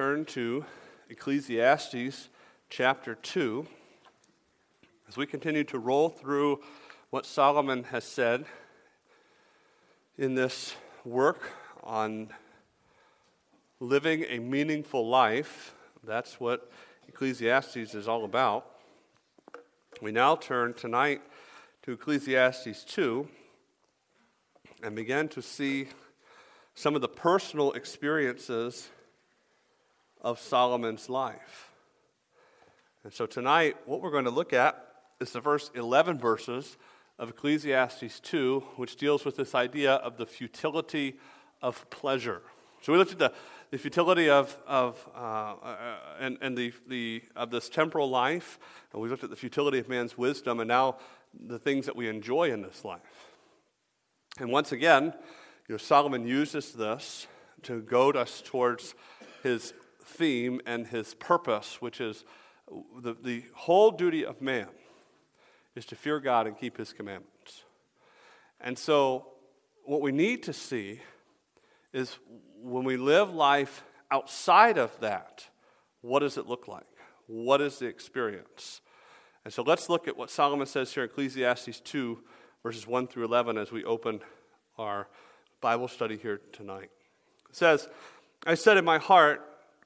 turn to Ecclesiastes chapter 2 as we continue to roll through what Solomon has said in this work on living a meaningful life. That's what Ecclesiastes is all about. We now turn tonight to Ecclesiastes 2 and begin to see some of the personal experiences of Solomon's life. And so tonight, what we're going to look at is the first 11 verses of Ecclesiastes 2, which deals with this idea of the futility of pleasure. So we looked at the, the futility of, of uh, uh, and, and the, the, of this temporal life, and we looked at the futility of man's wisdom, and now the things that we enjoy in this life. And once again, you know, Solomon uses this to goad us towards his theme and his purpose, which is the, the whole duty of man is to fear God and keep his commandments. And so, what we need to see is when we live life outside of that, what does it look like? What is the experience? And so let's look at what Solomon says here in Ecclesiastes 2, verses 1 through 11, as we open our Bible study here tonight. It says, I said in my heart,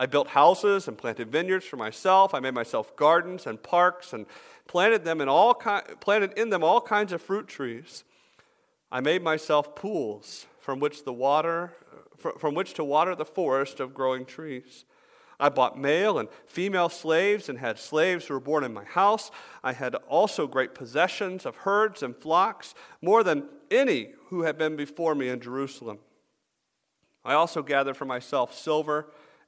I built houses and planted vineyards for myself. I made myself gardens and parks and planted them in all ki- planted in them all kinds of fruit trees. I made myself pools from which the water from which to water the forest of growing trees. I bought male and female slaves and had slaves who were born in my house. I had also great possessions of herds and flocks, more than any who had been before me in Jerusalem. I also gathered for myself silver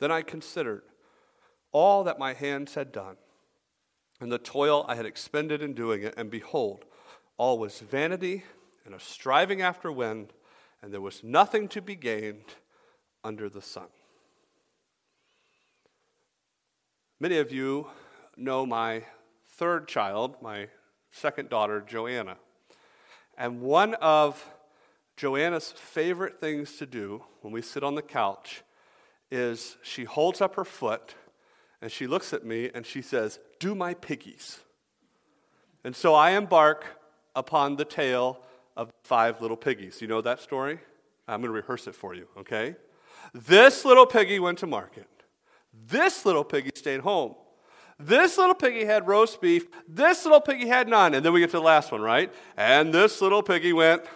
Then I considered all that my hands had done, and the toil I had expended in doing it, and behold, all was vanity and a striving after wind and there was nothing to be gained under the sun. Many of you know my third child, my second daughter, Joanna. And one of Joanna's favorite things to do when we sit on the couch is she holds up her foot and she looks at me and she says, Do my piggies. And so I embark upon the tale of five little piggies. You know that story? I'm going to rehearse it for you, okay? This little piggy went to market. This little piggy stayed home. This little piggy had roast beef. This little piggy had none. And then we get to the last one, right? And this little piggy went wee,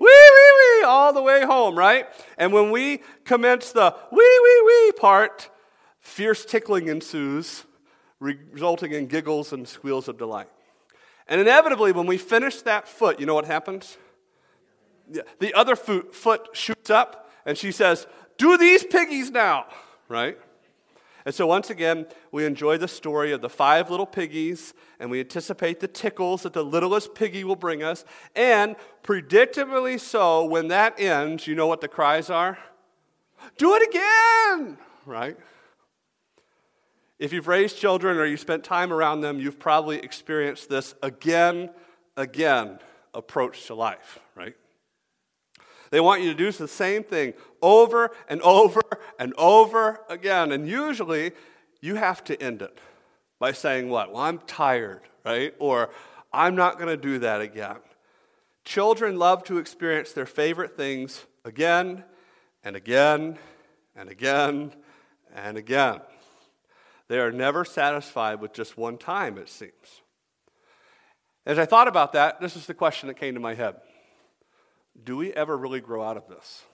wee, wee, all the way home, right? And when we commence the wee, wee, wee part, fierce tickling ensues, resulting in giggles and squeals of delight. And inevitably, when we finish that foot, you know what happens? The other foot, shoots up, and she says, Do these piggies now, right? And so, once again, we enjoy the story of the five little piggies, and we anticipate the tickles that the littlest piggy will bring us. And predictably so, when that ends, you know what the cries are? Do it again, right? If you've raised children or you spent time around them, you've probably experienced this again, again approach to life? They want you to do the same thing over and over and over again. And usually you have to end it by saying, What? Well, I'm tired, right? Or I'm not going to do that again. Children love to experience their favorite things again and again and again and again. They are never satisfied with just one time, it seems. As I thought about that, this is the question that came to my head Do we ever really grow out of this?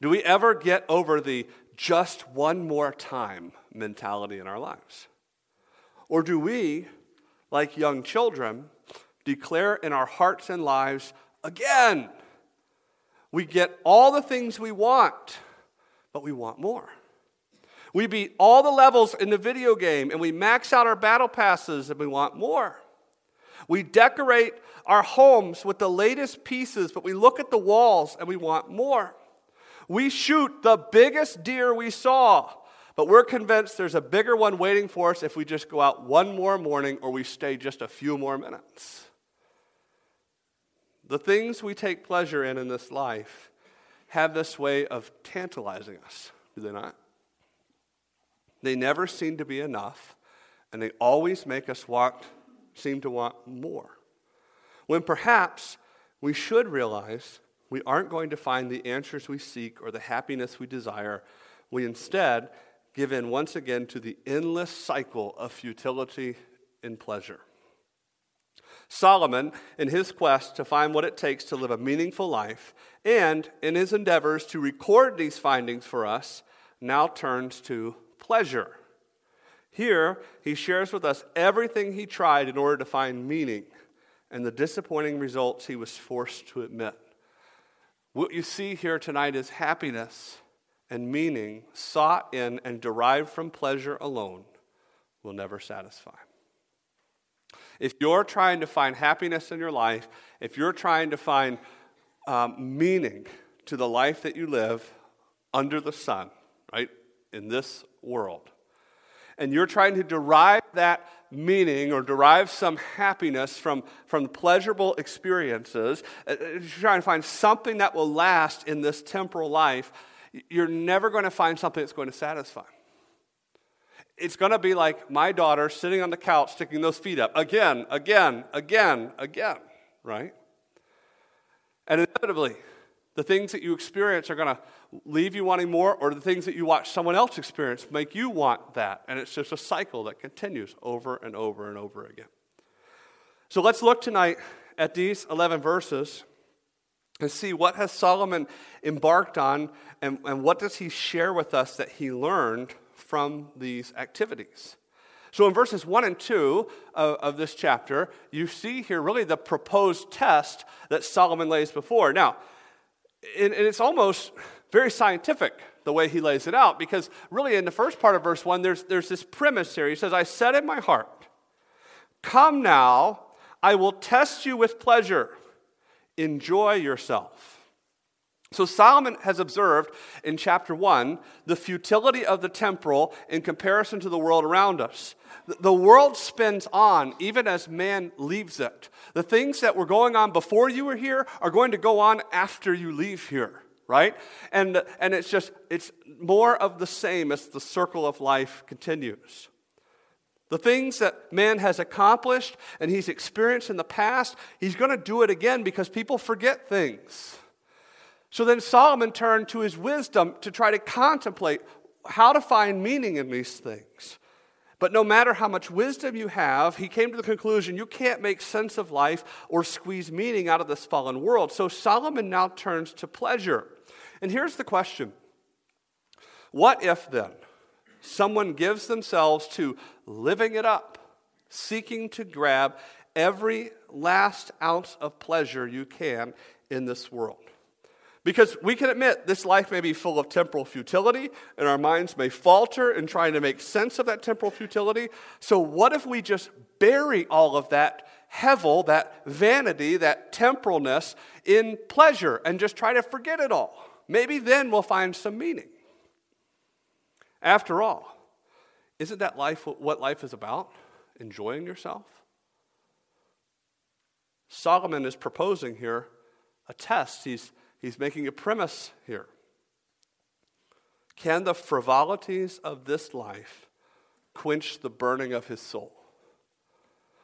Do we ever get over the just one more time mentality in our lives? Or do we, like young children, declare in our hearts and lives again? We get all the things we want, but we want more. We beat all the levels in the video game and we max out our battle passes and we want more. We decorate our homes with the latest pieces, but we look at the walls and we want more. We shoot the biggest deer we saw, but we're convinced there's a bigger one waiting for us if we just go out one more morning or we stay just a few more minutes. The things we take pleasure in in this life have this way of tantalizing us, do they not? They never seem to be enough, and they always make us want, seem to want more. When perhaps we should realize we aren't going to find the answers we seek or the happiness we desire. We instead give in once again to the endless cycle of futility and pleasure. Solomon, in his quest to find what it takes to live a meaningful life, and in his endeavors to record these findings for us, now turns to pleasure. Here, he shares with us everything he tried in order to find meaning and the disappointing results he was forced to admit. What you see here tonight is happiness and meaning sought in and derived from pleasure alone will never satisfy. If you're trying to find happiness in your life, if you're trying to find um, meaning to the life that you live under the sun, right, in this world, and you're trying to derive that meaning or derive some happiness from, from pleasurable experiences, uh, uh, you're trying to find something that will last in this temporal life, you're never going to find something that's going to satisfy. It's going to be like my daughter sitting on the couch sticking those feet up again, again, again, again, right? And inevitably, the things that you experience are going to leave you wanting more, or the things that you watch someone else experience make you want that. And it's just a cycle that continues over and over and over again. So let's look tonight at these 11 verses and see what has Solomon embarked on and, and what does he share with us that he learned from these activities. So, in verses 1 and 2 of, of, this chapter, you see here really the proposed test that Solomon lays before. Now, and, and it's almost very scientific the way he lays it out because really in the first part of verse 1 there's, there's this premise here he says i said in my heart come now i will test you with pleasure. Enjoy yourself so solomon has observed in chapter 1 the futility of the temporal in comparison to the world around us the world spins on even as man leaves it. The things that were going on before you were here are going to go on after you leave here, right? And, and it's just, it's more of the same as the circle of life continues. The things that man has accomplished and he's experienced in the past, he's going to do it again because people forget things. So then Solomon turned to his wisdom to try to contemplate how to find meaning in these things. But no matter how much wisdom you have, he came to the conclusion you can't make sense of life or squeeze meaning out of this fallen world. So Solomon now turns to pleasure. And here's the question What if then someone gives themselves to living it up, seeking to grab every last ounce of pleasure you can in this world? Because we can admit this life may be full of temporal futility, and our minds may falter in trying to make sense of that temporal futility. So, what if we just bury all of that hevel, that vanity, that temporalness in pleasure and just try to forget it all? Maybe then we'll find some meaning. After all, isn't that life what life is about? Enjoying yourself? Solomon is proposing here a test. He's he's making a premise here. Can the frivolities of this life quench the burning of his soul?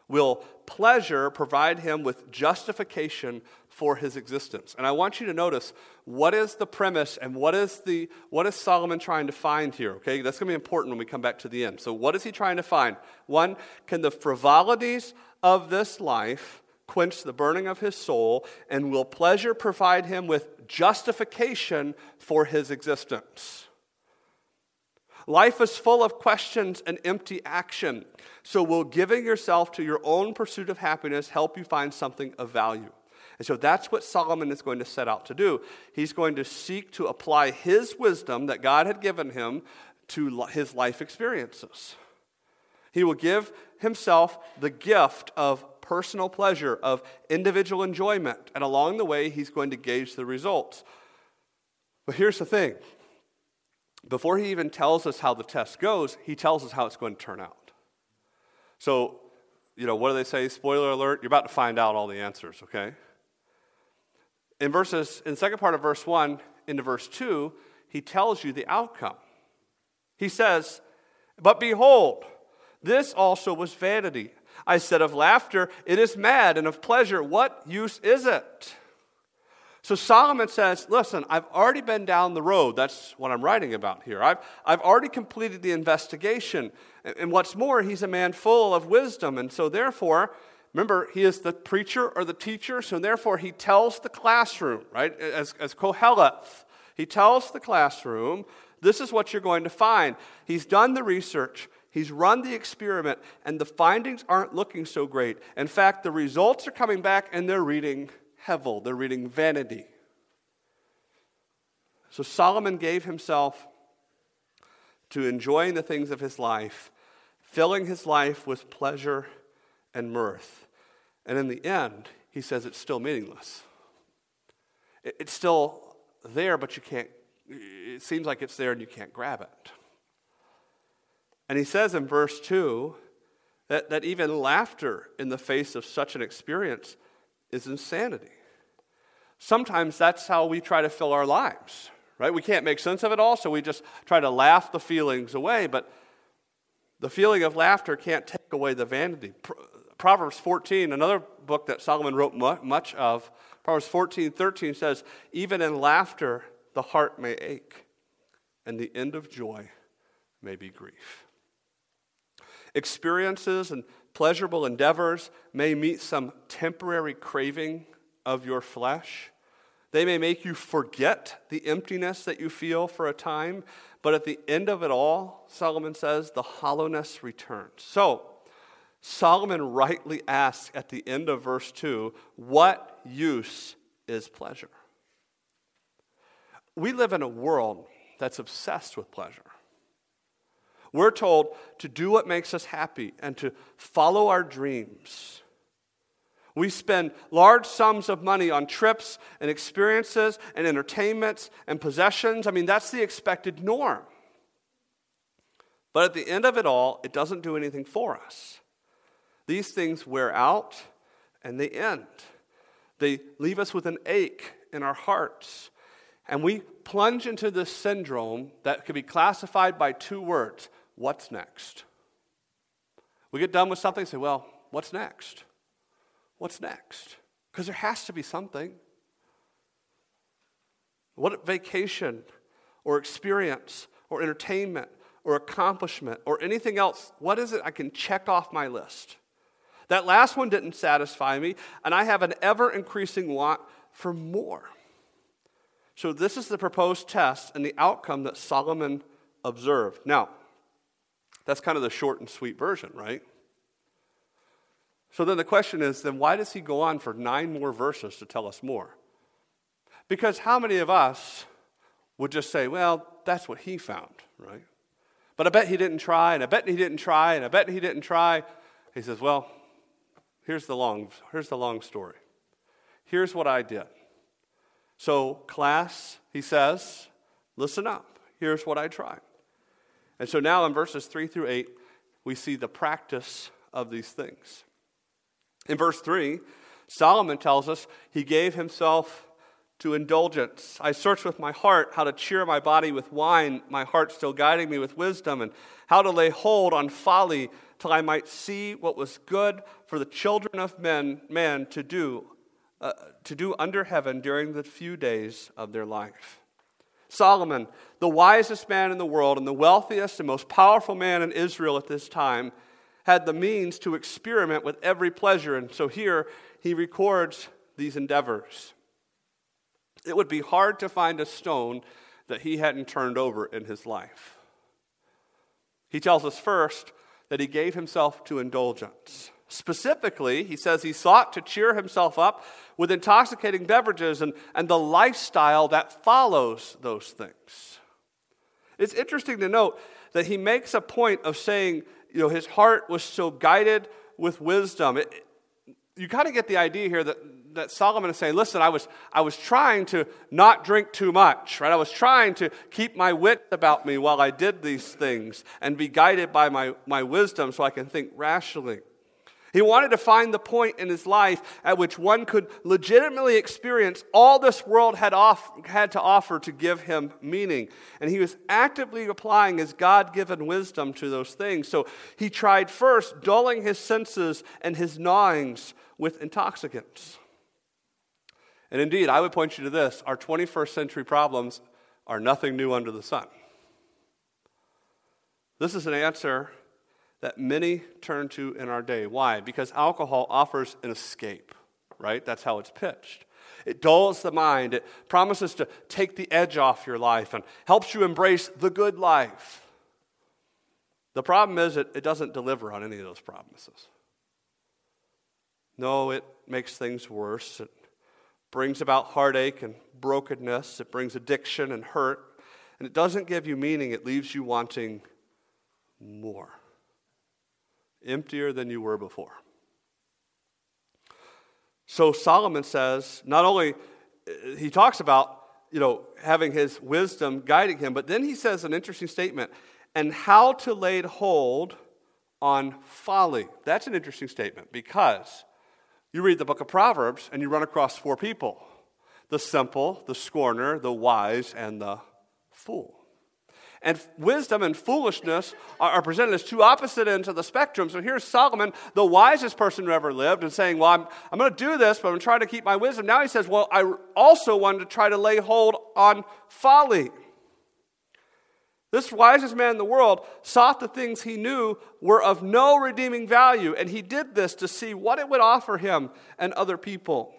will pleasure provide him with justification for his existence. And I want you to notice what is the premise and what is the what is Solomon trying to find here, okay? That's going to be important when we come back to the end. So what is he trying to find? One, can the frivolities of this life quench the burning of his soul and will pleasure provide him with justification for his existence? Life is full of questions and empty action. So, will giving yourself to your own pursuit of happiness help you find something of value? And so that's what Solomon is going to set out to do. He's going to seek to apply his wisdom that God had given him to his life experiences. He will give himself the gift of personal pleasure, of individual enjoyment, and along the way, he's going to gauge the results. But here's the thing before he even tells us how the test goes, he tells us how it's going to turn out. So, you know, what do they say? Spoiler alert, you're about to find out all the answers, okay? In verses, in second part of verse 1 into verse 2, he tells you the outcome. He says, But behold, this also was vanity. I said of laughter, it is mad, and of pleasure, what use is it? So Solomon says, Listen, I've already been down the road. That's what I'm writing about here. I've, I've already completed the investigation. And what's more, he's a man full of wisdom. And so, therefore, remember, he is the preacher or the teacher. So, therefore, he tells the classroom, right? As, as Koheleth, he tells the classroom, This is what you're going to find. He's done the research. He's run the experiment, and the findings aren't looking so great. In fact, the results are coming back and they're reading hevel, they're reading vanity. So Solomon gave himself to enjoying the things of his life, filling his life with pleasure and mirth. And in the end, he says it's still meaningless. It's still there, but you can't, it seems like it's there and you can't grab it. And he says in verse 2 that, that even laughter in the face of such an experience is insanity. Sometimes that's how we try to fill our lives, right? We can't make sense of it all, so we just try to laugh the feelings away, but the feeling of laughter can't take away the vanity. Proverbs 14, another book that Solomon wrote much of, Proverbs 14, 13 says, Even in laughter, the heart may ache, and the end of joy may be grief. Experiences and pleasurable endeavors may meet some temporary craving of your flesh. They may make you forget the emptiness that you feel for a time, but at the end of it all, Solomon says, the hollowness returns. So, Solomon rightly asks at the end of verse 2 what use is pleasure? We live in a world that's obsessed with pleasure. We're told to do what makes us happy and to follow our dreams. We spend large sums of money on trips and experiences and entertainments and possessions. I mean, that's the expected norm. But at the end of it all, it doesn't do anything for us. These things wear out and they end. They leave us with an ache in our hearts. And we plunge into this syndrome that could be classified by two words what's next? We get done with something say, well, what's next? What's next? Because there has to be something. What vacation or experience or entertainment or accomplishment or anything else, what is it I can check off my list? That last one didn't satisfy me, and I have an ever increasing want for more. So, this is the proposed test and the outcome that Solomon observed. Now, that's kind of the short and sweet version, right? So then the question is then why does he go on for nine more verses to tell us more? Because how many of us would just say, well, that's what he found, right? But I bet he didn't try, and I bet he didn't try, and I bet he didn't try. He says, well, here's the long, here's the long story. Here's what I did. So, class, he says, listen up. Here's what I tried. And so now in verses 3 through 8, we see the practice of these things. In verse 3, Solomon tells us he gave himself to indulgence. I searched with my heart how to cheer my body with wine, my heart still guiding me with wisdom, and how to lay hold on folly till I might see what was good for the children of men, man to do, uh, to do under heaven during the few days of their life. Solomon, the wisest man in the world and the wealthiest and most powerful man in Israel at this time, had the means to experiment with every pleasure. And so here he records these endeavors. It would be hard to find a stone that he hadn't turned over in his life. He tells us first that he gave himself to indulgence. Specifically, he says he sought to cheer himself up with intoxicating beverages and, and the lifestyle that follows those things. It's interesting to note that he makes a point of saying, you know, his heart was so guided with wisdom. It, you kind of get the idea here that, that Solomon is saying, listen, I was, I was trying to not drink too much, right? I was trying to keep my wit about me while I did these things and be guided by my, my wisdom so I can think rationally. He wanted to find the point in his life at which one could legitimately experience all this world had, off, had to offer to give him meaning. And he was actively applying his God given wisdom to those things. So he tried first dulling his senses and his gnawings with intoxicants. And indeed, I would point you to this our 21st century problems are nothing new under the sun. This is an answer that many turn to in our day. Why? Because alcohol offers an escape, right? That's how it's pitched. It dulls the mind, it promises to take the edge off your life and helps you embrace the good life. The problem is, it, it doesn't deliver on any of those promises. No, it makes things worse. It brings about heartache and brokenness. It brings addiction and hurt. And it doesn't give you meaning, it leaves you wanting more emptier than you were before. So Solomon says, not only uh, he talks about, you know, having his wisdom guiding him, but then he says an interesting statement, and how to lay hold on folly. That's an interesting statement because you read the book of Proverbs and you run across four people the simple, the scorner, the wise, and the fool. And wisdom and foolishness are, presented as two opposite ends of the spectrum. So here's Solomon, the wisest person who ever lived, and saying, Well, I'm, I'm going to do this, but I'm trying to keep my wisdom. Now he says, Well, I also wanted to try to lay hold on folly. This wisest man in the world sought the things he knew were of no redeeming value, and he did this to see what it would offer him and other people.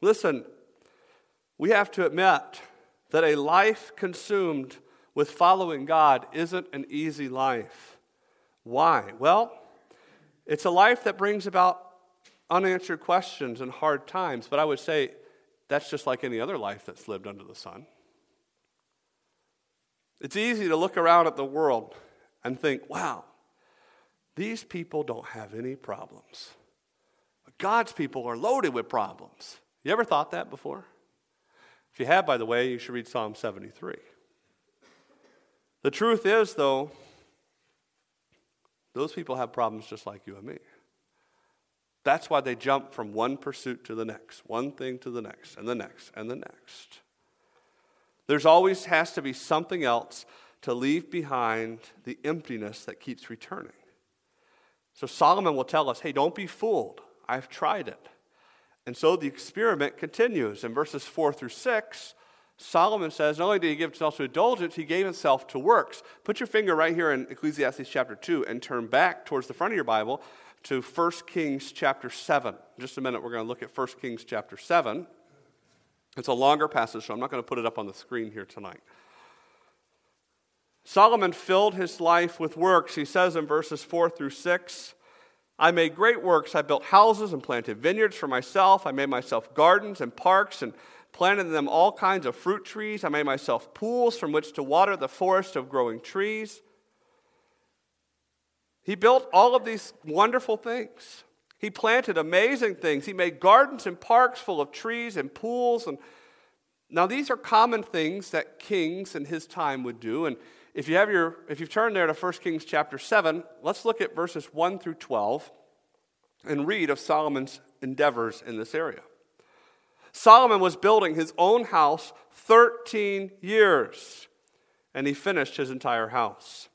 Listen, we have to admit that a life consumed with following God isn't an easy life. Why? Well, it's a life that brings about unanswered questions and hard times, but I would say that's just like any other life that's lived under the sun. It's easy to look around at the world and think, wow, these people don't have any problems. God's people are loaded with problems. You ever thought that before? If you have, by the way, you should read Psalm 73. The truth is, though, those people have problems just like you and me. That's why they jump from one pursuit to the next, one thing to the next, and the next, and the next. There's always has to be something else to leave behind the emptiness that keeps returning. So Solomon will tell us hey, don't be fooled. I've tried it. And so the experiment continues. In verses 4 through 6, Solomon says, not only did he give himself to indulgence, he gave himself to works. Put your finger right here in Ecclesiastes chapter 2 and turn back towards the front of your Bible to 1 Kings chapter 7. In just a minute, we're going to look at 1 Kings chapter 7. It's a longer passage, so I'm not going to put it up on the screen here tonight. Solomon filled his life with works. He says in verses 4 through 6, I made great works. I built houses and planted vineyards for myself. I made myself gardens and parks and planted them all kinds of fruit trees. I made myself pools from which to water the forest of growing trees. He built all of these wonderful things. He planted amazing things. He made gardens and parks full of trees and pools. And now these are common things that kings in his time would do. And if you have your, if you've turned there to 1 Kings chapter 7, let's look at verses 1 through 12 and read of Solomon's endeavors in this area. Solomon was building his own house 13 years, and he finished his entire house.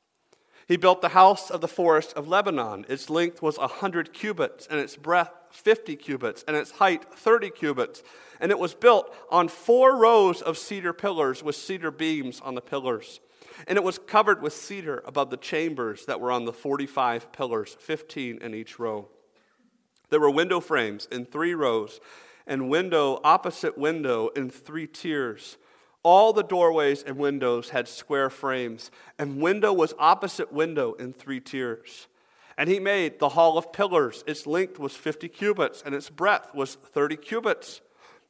He built the house of the forest of Lebanon. Its length was 100 cubits, and its breadth 50 cubits, and its height 30 cubits. And it was built on four rows of cedar pillars with cedar beams on the pillars. And it was covered with cedar above the chambers that were on the 45 pillars, 15 in each row. There were window frames in three rows, and window opposite window in three tiers. All the doorways and windows had square frames, and window was opposite window in three tiers. And he made the hall of pillars. Its length was 50 cubits, and its breadth was 30 cubits.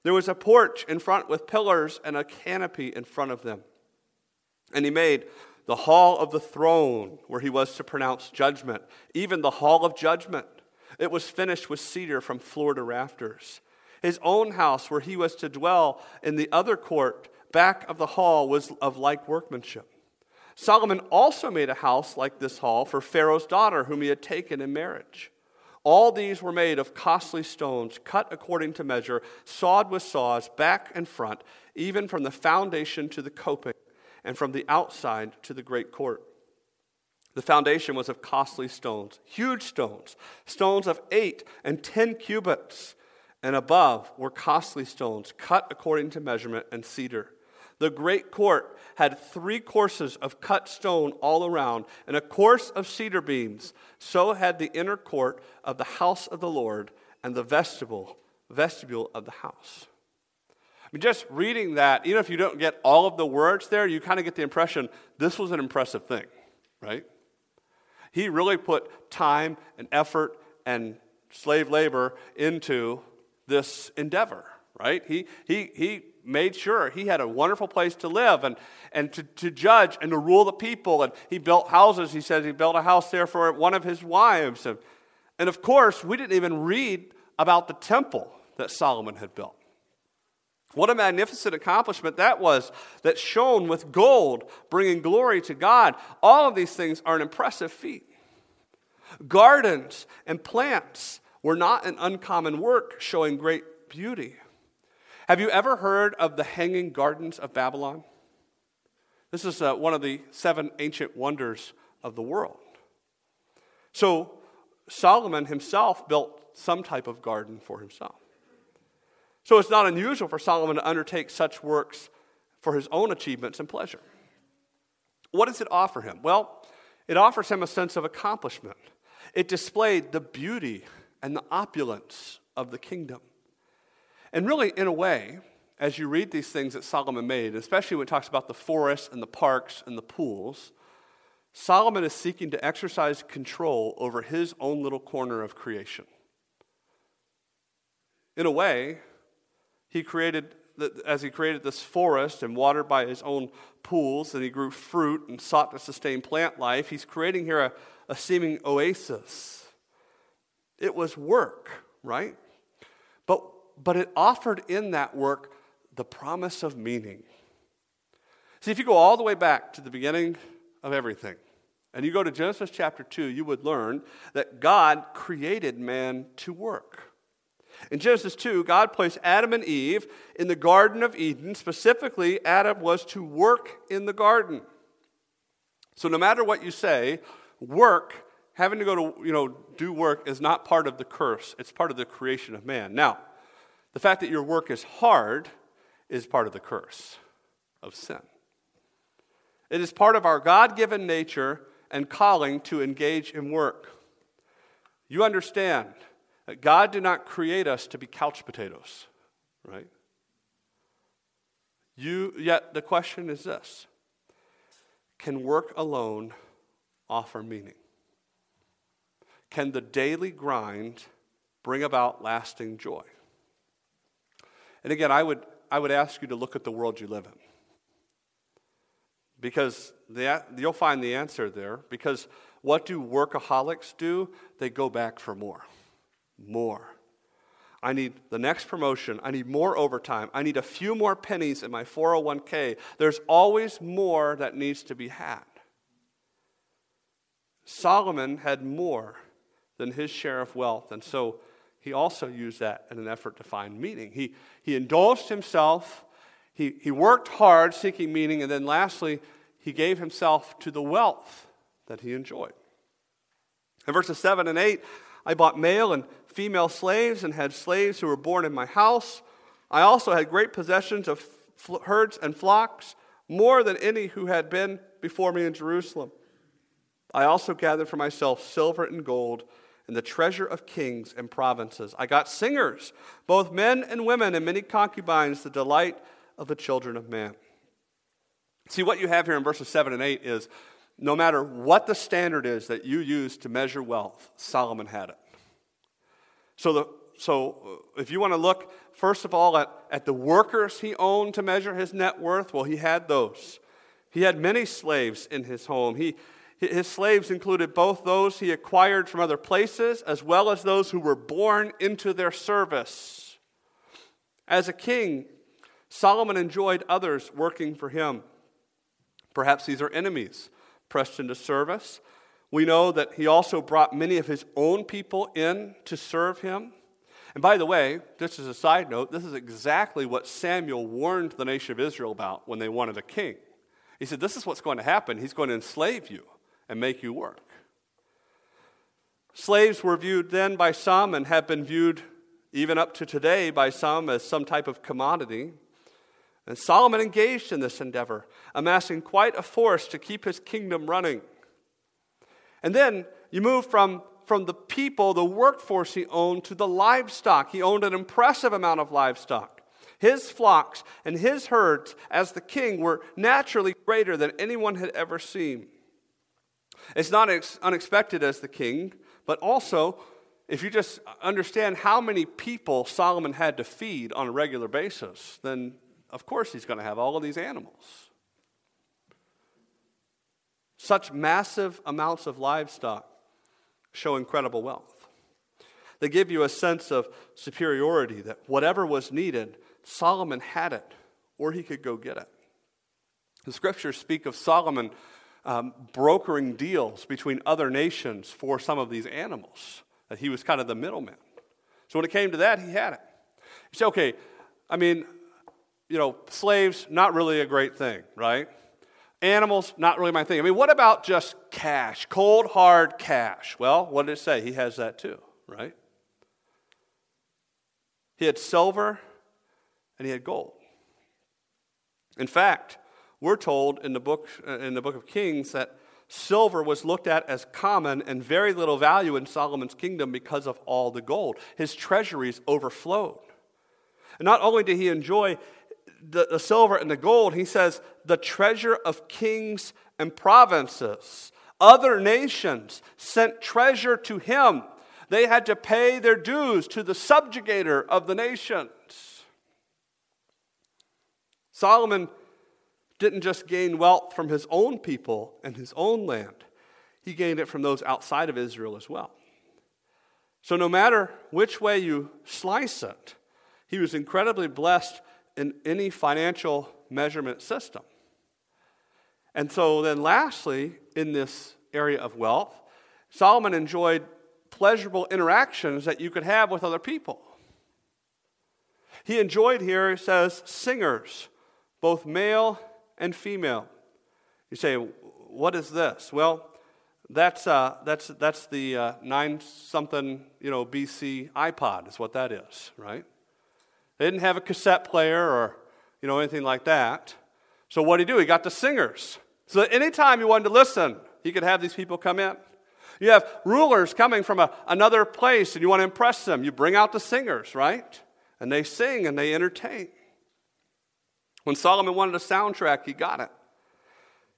There was a porch in front with pillars and a canopy in front of them. And he made the hall of the throne, where he was to pronounce judgment, even the hall of judgment. It was finished with cedar from floor to rafters. His own house, where he was to dwell in the other court, back of the hall, was of like workmanship. Solomon also made a house like this hall for Pharaoh's daughter, whom he had taken in marriage. All these were made of costly stones, cut according to measure, sawed with saws, back and front, even from the foundation to the coping, and from the outside to the great court. The foundation was of costly stones, huge stones, stones of eight and ten cubits, and above were costly stones, cut according to measurement, and cedar. The great court had three courses of cut stone all around, and a course of cedar beams. So had the inner court of the house of the Lord and the vestibule, vestibule of the house. I mean, just reading that, even if you don't get all of the words there, you kind of get the impression this was an impressive thing, right? He really put time and effort and slave labor into this endeavor, right? He, he, he made sure he had a wonderful place to live and, and to, to judge and to rule the people. And he built houses. He says he built a house there for one of his wives. And, and of course, we didn't even read about the temple that Solomon had built. What a magnificent accomplishment that was, that shone with gold, bringing glory to God. All of these things are an impressive feat. Gardens and plants were not an uncommon work, showing great beauty. Have you ever heard of the Hanging Gardens of Babylon? This is uh, one of the seven ancient wonders of the world. So, Solomon himself built some type of garden for himself. So, it's not unusual for Solomon to undertake such works for his own achievements and pleasure. What does it offer him? Well, it offers him a sense of accomplishment. It displayed the beauty and the opulence of the kingdom. And really, in a way, as you read these things that Solomon made, especially when it talks about the forests and the parks and the pools, Solomon is seeking to exercise control over his own little corner of creation. In a way, he created, as he created this forest and watered by his own pools, and he grew fruit and sought to sustain plant life, he's creating here a, a seeming oasis. It was work, right? But but it offered in that work the promise of meaning. See, if you go all the way back to the beginning of everything, and you go to Genesis chapter 2, you would learn that God created man to work. In Genesis 2, God placed Adam and Eve in the Garden of Eden. Specifically, Adam was to work in the garden. So, no matter what you say, work, having to go to, you know, do work is not part of the curse, it's part of the creation of man. Now, the fact that your work is hard is part of the curse of sin. It is part of our God given nature and calling to engage in work. You understand God did not create us to be couch potatoes, right? You, yet the question is this Can work alone offer meaning? Can the daily grind bring about lasting joy? And again, I would, I would ask you to look at the world you live in. Because the, you'll find the answer there. Because what do workaholics do? They go back for more. More. I need the next promotion. I need more overtime. I need a few more pennies in my 401k. There's always more that needs to be had. Solomon had more than his share of wealth, and so he also used that in an effort to find meaning. He, he indulged himself, he, he worked hard seeking meaning, and then lastly, he gave himself to the wealth that he enjoyed. In verses 7 and 8, I bought male and female slaves and had slaves who were born in my house. I also had great possessions of herds and flocks, more than any who had been before me in Jerusalem. I also gathered for myself silver and gold and the treasure of kings and provinces. I got singers, both men and women, and many concubines, the delight of the children of man. See, what you have here in verses 7 and 8 is no matter what the standard is that you use to measure wealth, Solomon had it. So, the, so uh, if you want to look, first of all, at, at the workers he owned to measure his net worth, well, he had those. He had many slaves in his home. He, his slaves included both those he acquired from other places as well as those who were born into their service. As a king, Solomon enjoyed others working for him. Perhaps these are enemies pressed into service. We know that he also brought many of his own people in to serve him. And by the way, just as a side note, this is exactly what Samuel warned the nation of Israel about when they wanted a king. He said, This is what's going to happen. He's going to enslave you and make you work. Slaves were viewed then by some and have been viewed even up to today by some as some type of commodity. And Solomon engaged in this endeavor, amassing quite a force to keep his kingdom running. And then you move from, from the people, the workforce he owned, to the livestock. He owned an impressive amount of livestock. His flocks and his herds, as the king, were naturally greater than anyone had ever seen. It's not unexpected as the king, but also, if you just understand how many people Solomon had to feed on a regular basis, then of course he's going to have all of these animals. Such massive amounts of livestock show incredible wealth. They give you a sense of superiority that whatever was needed, Solomon had it, or he could go get it. The scriptures speak of Solomon um, brokering deals between other nations for some of these animals, that he was kind of the middleman. So when it came to that, he had it. You say, okay, I mean, you know, slaves, not really a great thing, right? Animals, not really my thing. I mean, what about just cash, cold, hard cash? Well, what did it say? He has that too, right? He had silver and he had gold. In fact, we're told in the book, uh, in the book of Kings that silver was looked at as common and very little value in Solomon's kingdom because of all the gold. His treasuries overflowed. And not only did he enjoy the, the silver and the gold, he says, the treasure of kings and provinces. Other nations sent treasure to him. They had to pay their dues to the subjugator of the nations. Solomon didn't just gain wealth from his own people and his own land, he gained it from those outside of Israel as well. So, no matter which way you slice it, he was incredibly blessed in any financial measurement system. And so, then lastly, in this area of wealth, Solomon enjoyed pleasurable interactions that you could have with other people. He enjoyed here, he says, singers, both male and female. You say, what is this? Well, that's, uh, that's, that's the uh, nine something, you know, BC iPod is what that is, right? They didn't have a cassette player or, you know, anything like that. So what did he do? He got the singers. So anytime you wanted to listen, he could have these people come in. You have rulers coming from a, another place and you want to impress them. You bring out the singers, right? And they sing and they entertain. When Solomon wanted a soundtrack, he got it.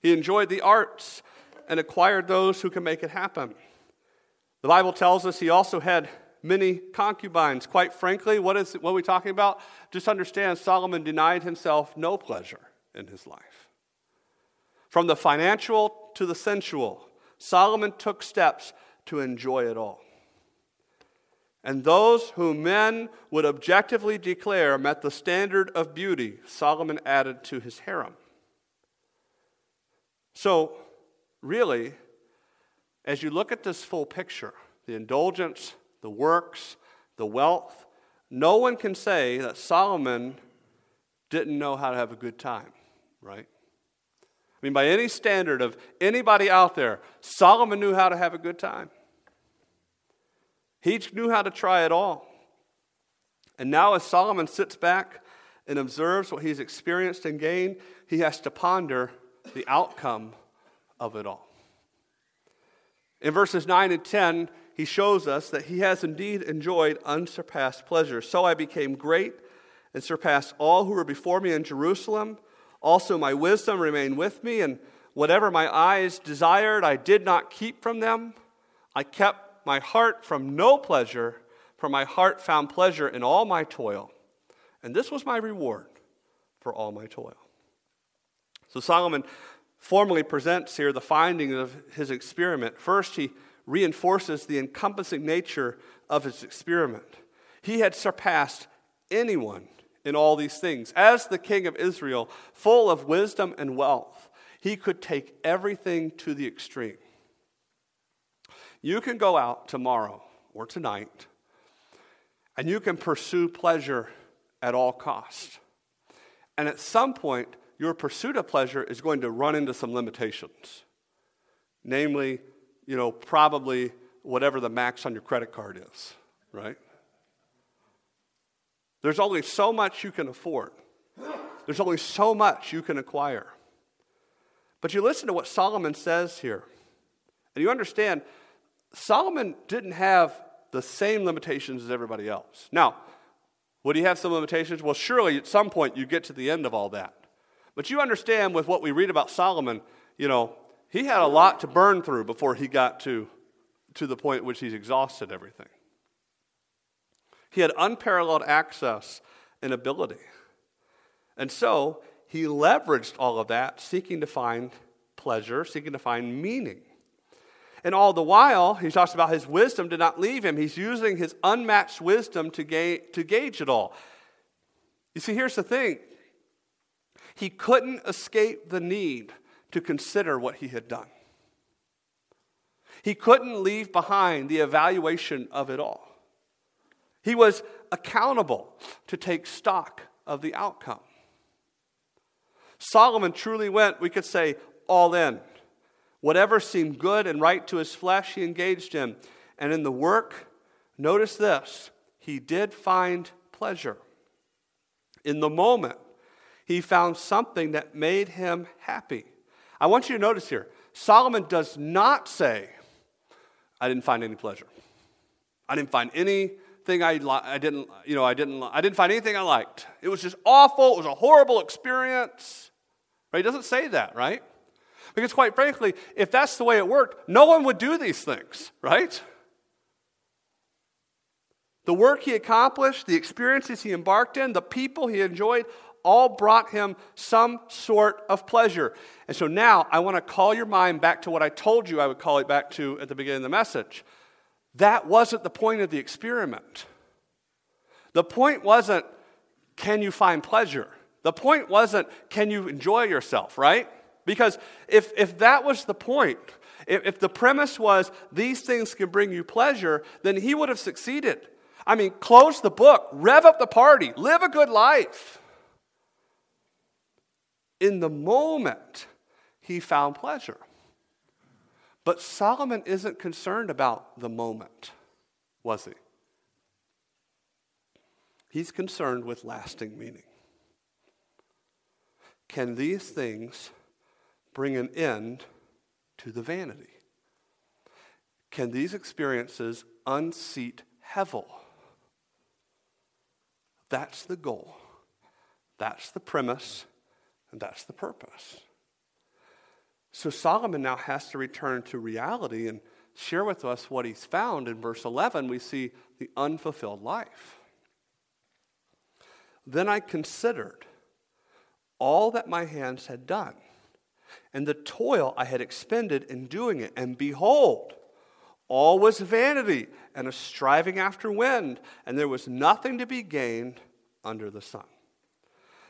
He enjoyed the arts and acquired those who can make it happen. The Bible tells us he also had many concubines. Quite frankly, what is what are we talking about? Just understand Solomon denied himself no pleasure in his life. From the financial to the sensual, Solomon took steps to enjoy it all and those whom men would objectively declare met the standard of beauty, Solomon added to his harem. So, really, as you look at this full picture, the indulgence, the works, the wealth, no one can say that Solomon didn't know how to have a good time, right? I mean, by any standard of anybody out there, Solomon knew how to have a good time. He knew how to try it all. And now, as Solomon sits back and observes what he's experienced and gained, he has to ponder the outcome of it all. In verses 9 and 10, he shows us that he has indeed enjoyed unsurpassed pleasure. So I became great and surpassed all who were before me in Jerusalem. Also, my wisdom remained with me, and whatever my eyes desired, I did not keep from them. I kept my heart from no pleasure, for my heart found pleasure in all my toil. And this was my reward for all my toil. So Solomon formally presents here the findings of his experiment. First, he reinforces the encompassing nature of his experiment. He had surpassed anyone in all these things. As the king of Israel, full of wisdom and wealth, he could take everything to the extreme. You can go out tomorrow or tonight and you can pursue pleasure at all cost. And at some point, your pursuit of pleasure is going to run into some limitations. Namely, you know, probably whatever the max on your credit card is, right? There's only so much you can afford. There's only so much you can acquire. But you listen to what Solomon says here, and you understand Solomon didn't have the same limitations as everybody else. Now, would he have some limitations? Well, surely at some point you get to the end of all that. But you understand with what we read about Solomon, you know, he had a lot to burn through before he got to, to the point at which he's exhausted everything. He had unparalleled access and ability. And so he leveraged all of that, seeking to find pleasure, seeking to find meaning. And all the while, he talks about his wisdom did not leave him. He's using his unmatched wisdom to, ga- to gauge it all. You see, here's the thing he couldn't escape the need to consider what he had done. He couldn't leave behind the evaluation of it all. He was accountable to take stock of the outcome. Solomon truly went, we could say, all in. Whatever seemed good and right to his flesh, he engaged in. And in the work, notice this, he did find pleasure. In the moment, he found something that made him happy. I want you to notice here Solomon does not say, I didn't find any pleasure. I didn't find anything I, li- I didn't, you know, I didn't, I didn't find anything I liked. It was just awful. It was a horrible experience. Right? He doesn't say that, right? Because quite frankly, if that's the way it worked, no one would do these things, right? The work he accomplished, the experiences he embarked in, the people he enjoyed, all brought him some sort of pleasure. And so now I want to call your mind back to what I told you I would call it back to at the beginning of the message. That wasn't the point of the experiment. The point wasn't, can you find pleasure? The point wasn't, can you enjoy yourself, right? Because if, if that was the point, if, if the premise was these things can bring you pleasure, then he would have succeeded. I mean, close the book, rev up the party, live a good life in the moment, he found pleasure. But Solomon isn't concerned about the moment, was he? He's concerned with lasting meaning. Can these things bring an end to the vanity? Can these experiences unseat Hevel? That's the goal. That's the premise. And that's the purpose. So Solomon now has to return to reality and share with us what he's found. In verse 11, we see the unfulfilled life. Then I considered all that my hands had done and the toil I had expended in doing it. And behold, all was vanity and a striving after wind, and there was nothing to be gained under the sun.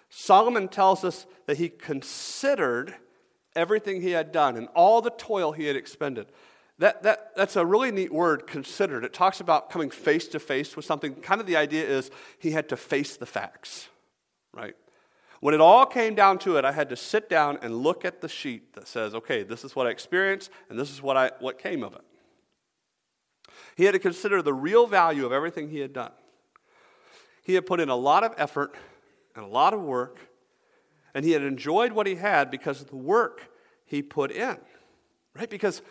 Solomon tells us that he considered everything he had done and all the toil he had expended. that, that, that's a really neat word, considered. It talks about coming face to face with something. Kind of the idea is he had to face the facts, right? When it all came down to it, I had to sit down and look at the sheet that says, okay, this is what I experienced, and this is what, I, what came of it. He had to consider the real value of everything he had done. He had put in a lot of effort and a lot of work, and he had enjoyed what he had because of the work he put in, right? Because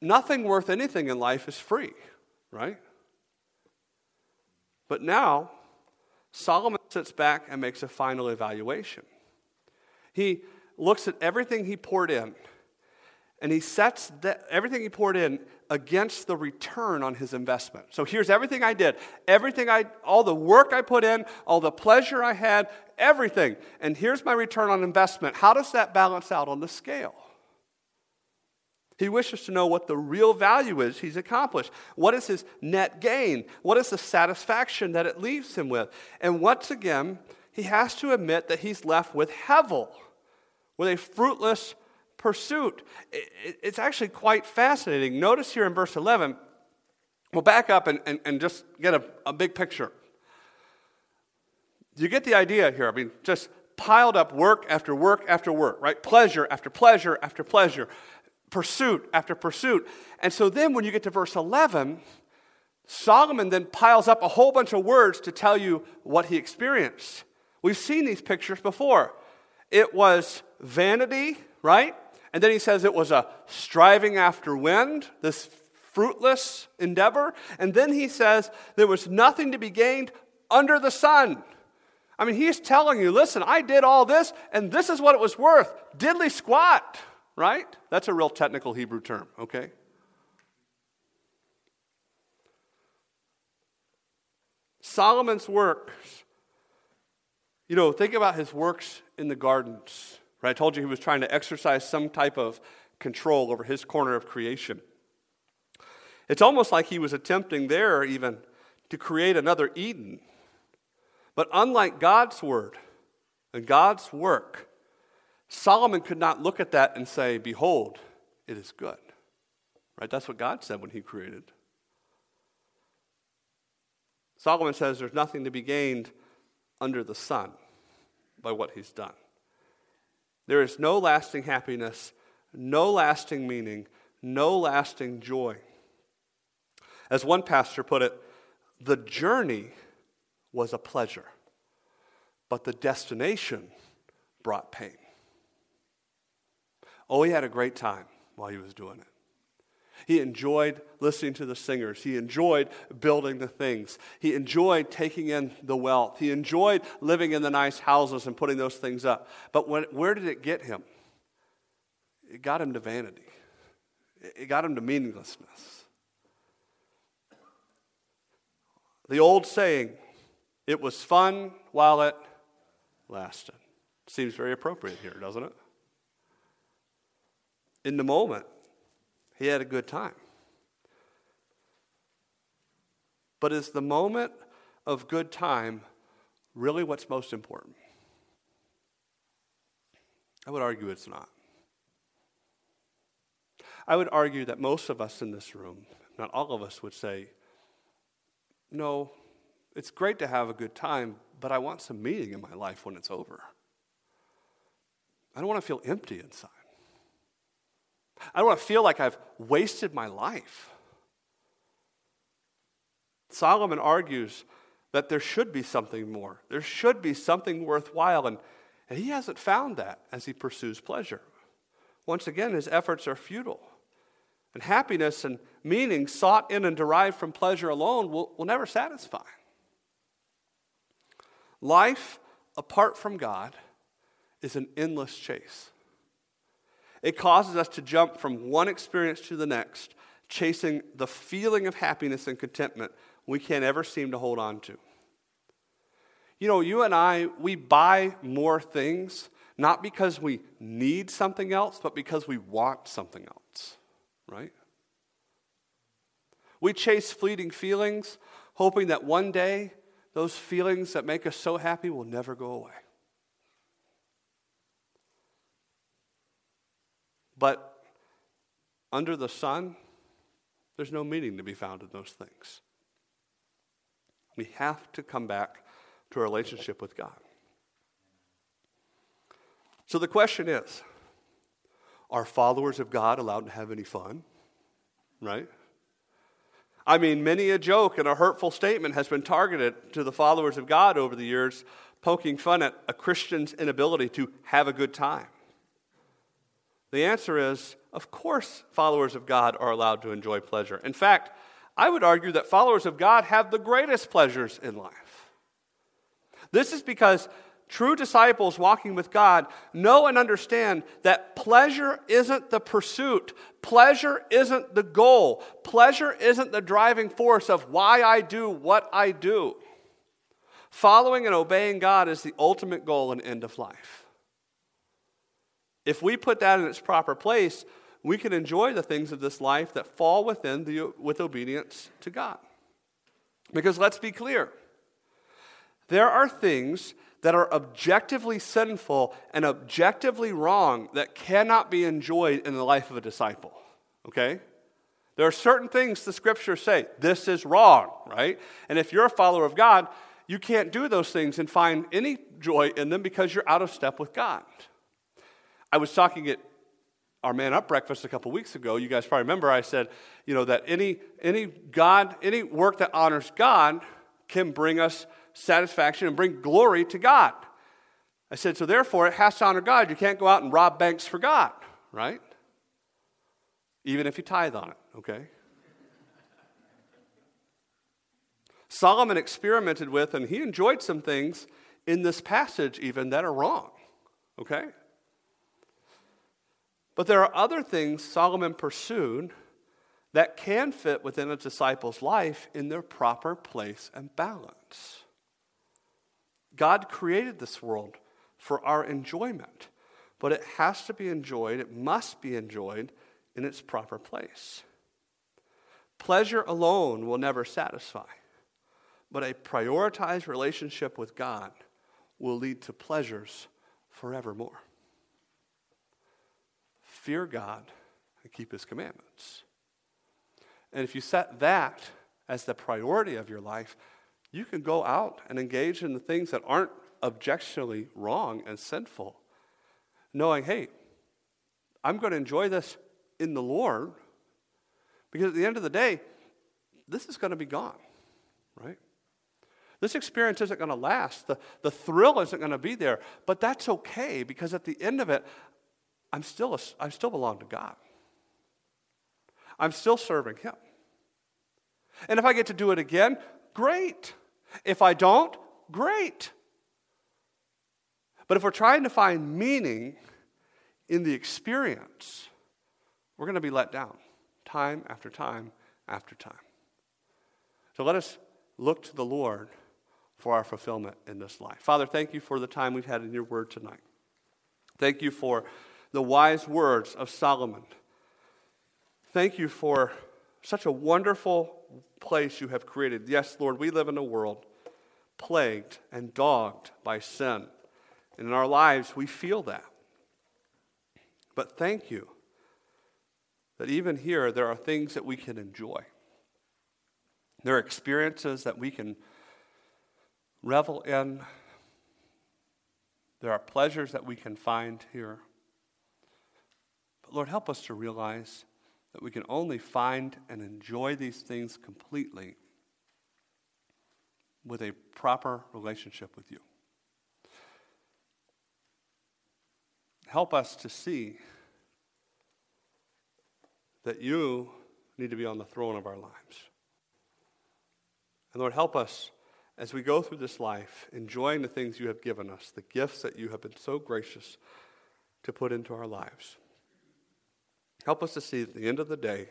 nothing worth anything in life is free, right? But now, Solomon sits back and makes a final evaluation. He looks at everything he poured in, and he sets everything he poured in against the return on his investment. So here's everything I did, everything I, all the work I put in, all the pleasure I had, everything. And here's my return on investment. How does that balance out on the scale? He wishes to know what the real value is he's accomplished. What is his net gain? What is the satisfaction that it leaves him with? And once again, he has to admit that he's left with hevel, with a fruitless pursuit. It's actually quite fascinating. Notice here in verse 11, we'll back up and, and, and just get a, a big picture. You get the idea here. I mean, just piled up work after work after work, right? Pleasure after pleasure after pleasure pursuit after pursuit. And so then when you get to verse 11, Solomon then piles up a whole bunch of words to tell you what he experienced. We've seen these pictures before. It was vanity, right? And then he says it was a striving after wind, this fruitless endeavor. And then he says there was nothing to be gained under the sun. I mean, he's telling you, listen, I did all this, and this is what it was worth. Diddly squat right? That's a real technical Hebrew term, okay? Solomon's works, you know, think about his works in the gardens, right? I told you he was trying to exercise some type of control over his corner of creation. It's almost like he was attempting there even to create another Eden. But unlike God's word and God's work, Solomon could not look at that and say, Behold, it is good. Right? That's what God said when he created. Solomon says there's nothing to be gained under the sun by what he's done. There is no lasting happiness, no lasting meaning, no lasting joy. As one pastor put it, the journey was a pleasure, but the destination brought pain. Oh, he had a great time while he was doing it. He enjoyed listening to the singers. He enjoyed building the things. He enjoyed taking in the wealth. He enjoyed living in the nice houses and putting those things up. But when, where did it get him? It got him to vanity, it got him to meaninglessness. The old saying, it was fun while it lasted, seems very appropriate here, doesn't it? in the moment, he had a good time. But is the moment of good time really what's most important? I would argue it's not. I would argue that most of us in this room, not all of us, would say, no, it's great to have a good time, but I want some meaning in my life when it's over. I don't want to feel empty inside. I don't want to feel like I've wasted my life. Solomon argues that there should be something more. There should be something worthwhile, and, and he hasn't found that as he pursues pleasure. Once again, his efforts are futile. And happiness and meaning sought in and derived from pleasure alone will, will never satisfy. Life apart from God is an endless chase. It causes us to jump from one experience to the next, chasing the feeling of happiness and contentment we can't ever seem to hold on to. You know, you and I, we buy more things not because we need something else, but because we want something else, right? We chase fleeting feelings, hoping that one day those feelings that make us so happy will never go away. But under the sun, There's no meaning to be found in those things. We have to come back to a relationship with God. So the question is are followers of God allowed to have any fun? Right? I mean, many a joke and a hurtful statement has been targeted to the followers of God over the years, poking fun at a Christian's inability to have a good time. The answer is of course, followers of God are allowed to enjoy pleasure. In fact, I would argue that followers of God have the greatest pleasures in life. This is because true disciples walking with God know and understand that pleasure isn't the pursuit, pleasure isn't the goal, pleasure isn't the driving force of why I do what I do. Following and obeying God is the ultimate goal and end of life. If we put that in its proper place, we can enjoy the things of this life that fall within the, with obedience to God. Because let's be clear there are things that are objectively sinful and objectively wrong that cannot be enjoyed in the life of a disciple. Okay? There are certain things the scriptures say, this is wrong, right? And if you're a follower of God, you can't do those things and find any joy in them because you're out of step with God. I was talking at our man up breakfast a couple weeks ago. You guys probably remember I said, you know, that any any God, any work that honors God can bring us satisfaction and bring glory to God. I said, so therefore it has to honor God. You can't go out and rob banks for God, right? Even if you tithe on it, okay? Solomon experimented with, and he enjoyed some things in this passage, even that are wrong, okay? But there are other things Solomon pursued that can fit within a disciple's life in their proper place and balance. God created this world for our enjoyment, but it has to be enjoyed, it must be enjoyed in its proper place. Pleasure alone will never satisfy, but a prioritized relationship with God will lead to pleasures forevermore fear God and keep his commandments. And if you set that as the priority of your life, you can go out and engage in the things that aren't objectionably wrong and sinful, knowing, hey, I'm going to enjoy this in the Lord because at the end of the day, this is going to be gone, right? This experience isn't going to last. The, the thrill isn't going to be there, but that's okay because at the end of it, I'm still a, I still belong to God. I'm still serving Him. And if I get to do it again, great. If I don't, great. But if we're trying to find meaning in the experience, we're going to be let down time after time after time. So let us look to the Lord for our fulfillment in this life. Father, thank you for the time we've had in your word tonight. Thank you for the wise words of Solomon. Thank you for such a wonderful place you have created. Yes, Lord, we live in a world plagued and dogged by sin. And in our lives, we feel that. But thank you that even here, there are things that we can enjoy. There are experiences that we can revel in. There are pleasures that we can find here. But Lord, help us to realize that we can only find and enjoy these things completely with a proper relationship with you. Help us to see that you need to be on the throne of our lives. And Lord, help us as we go through this life, enjoying the things you have given us, the gifts that you have been so gracious to put into our lives. Help us to see at the end of the day,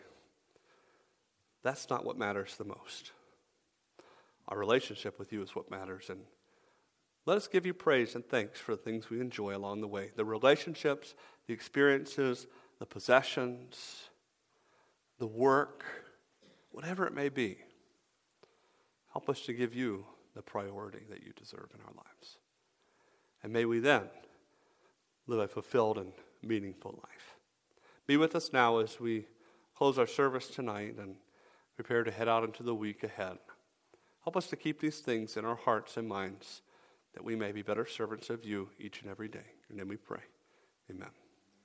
that's not what matters the most. Our relationship with you is what matters. And let us give you praise and thanks for the things we enjoy along the way the relationships, the experiences, the possessions, the work, whatever it may be. Help us to give you the priority that you deserve in our lives. And may we then live a fulfilled and meaningful life. Be with us now as we close our service tonight. And prepare to head out into the week ahead. Help us to keep these things in our hearts and minds that we may be better servants of you each and every day. In your name we pray. Amen.